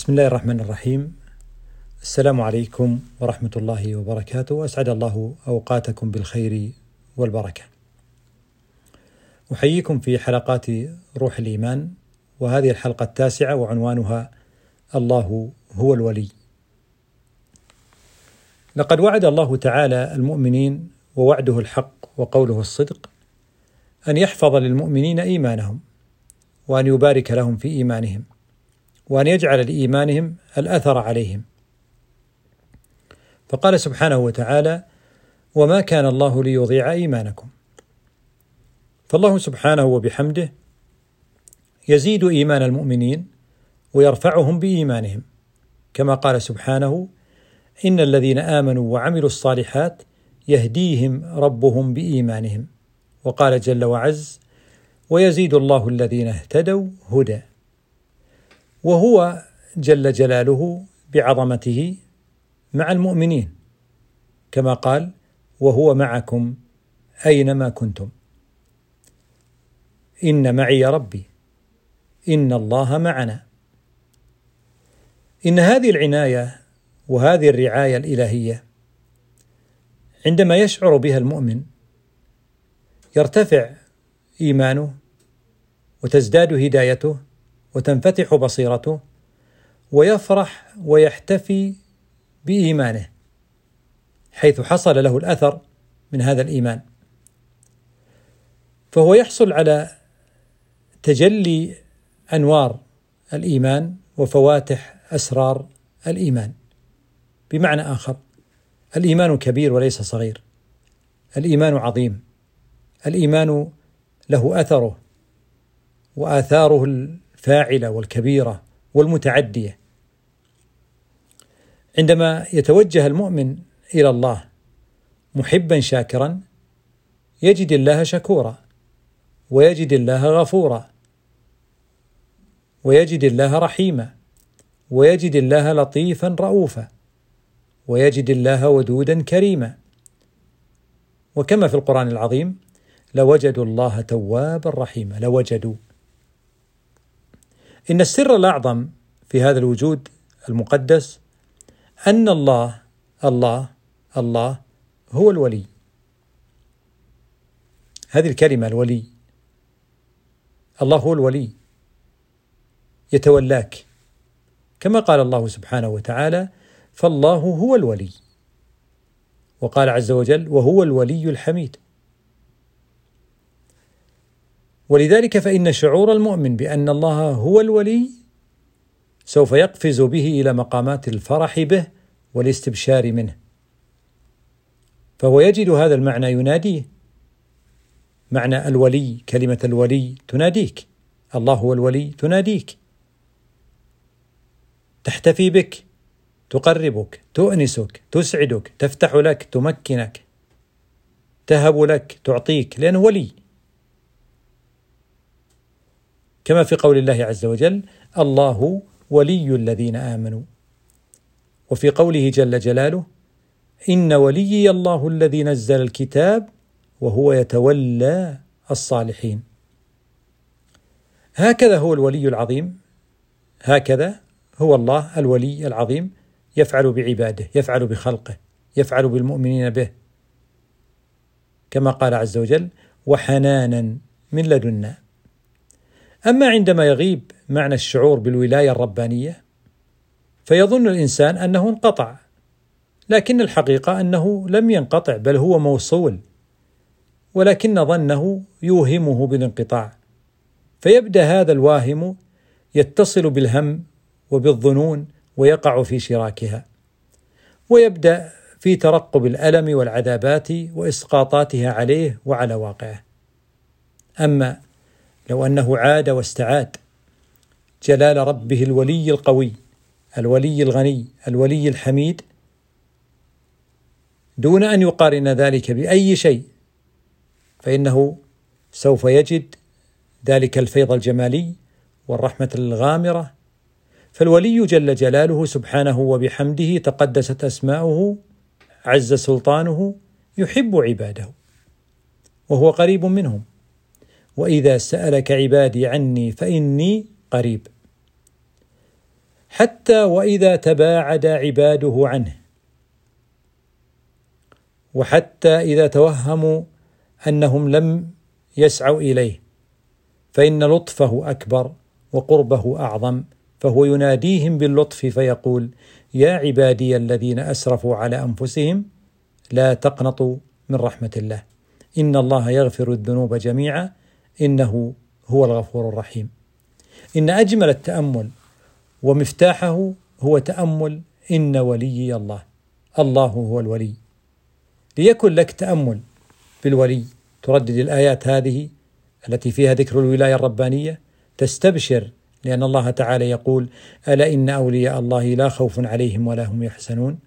بسم الله الرحمن الرحيم السلام عليكم ورحمة الله وبركاته وأسعد الله أوقاتكم بالخير والبركة أحييكم في حلقات روح الإيمان وهذه الحلقة التاسعة وعنوانها الله هو الولي لقد وعد الله تعالى المؤمنين ووعده الحق وقوله الصدق أن يحفظ للمؤمنين إيمانهم وأن يبارك لهم في إيمانهم وأن يجعل لإيمانهم الأثر عليهم. فقال سبحانه وتعالى وما كان الله ليضيع إيمانكم. فالله سبحانه وبحمده يزيد إيمان المؤمنين ويرفعهم بإيمانهم كما قال سبحانه إن الذين آمنوا وعملوا الصالحات يهديهم ربهم بإيمانهم. وقال جل وعز ويزيد الله الذين اهتدوا هدى. وهو جل جلاله بعظمته مع المؤمنين كما قال وهو معكم أينما كنتم إن معي ربي إن الله معنا إن هذه العناية وهذه الرعاية الإلهية عندما يشعر بها المؤمن يرتفع إيمانه وتزداد هدايته وتنفتح بصيرته ويفرح ويحتفي بإيمانه حيث حصل له الأثر من هذا الإيمان. فهو يحصل على تجلي أنوار الإيمان وفواتح أسرار الإيمان. بمعنى آخر الإيمان كبير وليس صغير الإيمان عظيم الإيمان له أثره وآثاره الفاعلة والكبيرة والمتعدية. عندما يتوجه المؤمن إلى الله محبا شاكرا يجد الله شكورا ويجد الله غفورا ويجد الله رحيما ويجد الله لطيفا رؤوفا ويجد الله ودودا كريما. وكما في القرآن العظيم لوجدوا الله توابا رحيما لوجدوا إن السر الأعظم في هذا الوجود المقدس أن الله الله الله هو الولي. هذه الكلمة الولي. الله هو الولي. يتولاك. كما قال الله سبحانه وتعالى فالله هو الولي وقال عز وجل وهو الولي الحميد ولذلك فإن شعور المؤمن بأن الله هو الولي سوف يقفز به إلى مقامات الفرح به والاستبشار منه. فهو يجد هذا المعنى يناديه. معنى الولي كلمة الولي تناديك. الله هو الولي تناديك. تحتفي بك تقربك تؤنسك تسعدك تفتح لك تمكنك تهب لك تعطيك لأنه ولي. كما في قول الله عز وجل الله ولي الذين آمنوا. وفي قوله جل جلاله إن وليي الله الذي نزل الكتاب وهو يتولى الصالحين. هكذا هو الولي العظيم هكذا هو الله الولي العظيم يفعل بعباده يفعل بخلقه يفعل بالمؤمنين به. كما قال عز وجل وحنانا من لدنا. أما عندما يغيب معنى الشعور بالولاية الربانية فيظن الإنسان أنه انقطع لكن الحقيقة أنه لم ينقطع بل هو موصول ولكن ظنه يوهمه بالانقطاع. فيبدأ هذا الواهم يتصل بالهم وبالظنون ويقع في شراكها ويبدأ في ترقب الألم والعذابات وإسقاطاتها عليه وعلى واقعه. أما لو أنه عاد واستعاد. جلال ربه الولي القوي الولي الغني الولي الحميد. دون أن يقارن ذلك بأي شيء فإنه سوف يجد ذلك الفيض الجمالي والرحمة الغامرة. فالولي جل جلاله سبحانه وبحمده تقدست أسماؤه عز سلطانه يحب عباده وهو قريب منهم. وإذا سألك عبادي عني فإني قريب. حتى وإذا تباعد عباده عنه. وحتى إذا توهموا أنهم لم يسعوا إليه. فإن لطفه أكبر وقربه أعظم. فهو يناديهم باللطف فيقول يا عبادي الذين أسرفوا على أنفسهم لا تقنطوا من رحمة الله. إن الله يغفر الذنوب جميعا إنه هو الغفور الرحيم. إن أجمل التأمل ومفتاحه هو تأمل إن وليي الله. الله هو الولي. ليكن لك تأمل بالولي. تردد الآيات هذه التي فيها ذكر الولاية الربانية تستبشر لأن الله تعالى يقول ألا إن أولياء الله لا خوف عليهم ولا هم يحزنون؟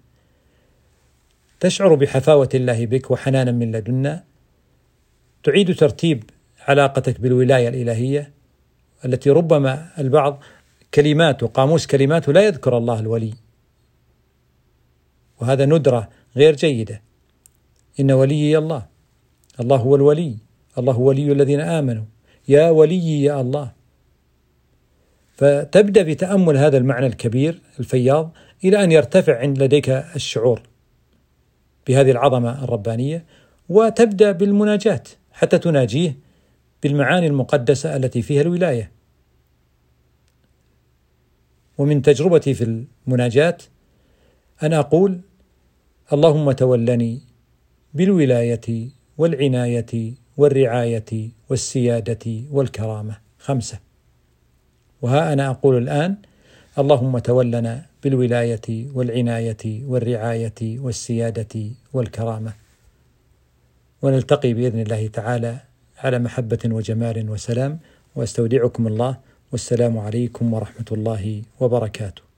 تشعر بحفاوة الله بك وحنانا من لدنا. تعيد ترتيب علاقتك بالولاية الإلهية التي ربما البعض كلماته قاموس كلماته لا يذكر الله الولي. وهذا ندرة غير جيدة. إن وليي الله. الله هو الولي. الله ولي الذين آمنوا. يا ولي يا الله. فتبدأ بتأمل هذا المعنى الكبير الفياض إلى أن يرتفع عند لديك الشعور بهذه العظمة الربانية وتبدأ بالمناجاة حتى تناجيه بالمعاني المقدسة التي فيها الولاية. ومن تجربتي في المناجاة أن أقول اللهم تولني بالولاية والعناية والرعاية والسيادة والكرامة. خمسة. وها أنا أقول الآن اللهم تولنا بالولاية والعناية والرعاية والسيادة والكرامة. ونلتقي بإذن الله تعالى على محبة وجمال وسلام واستودعكم الله والسلام عليكم ورحمة الله وبركاته.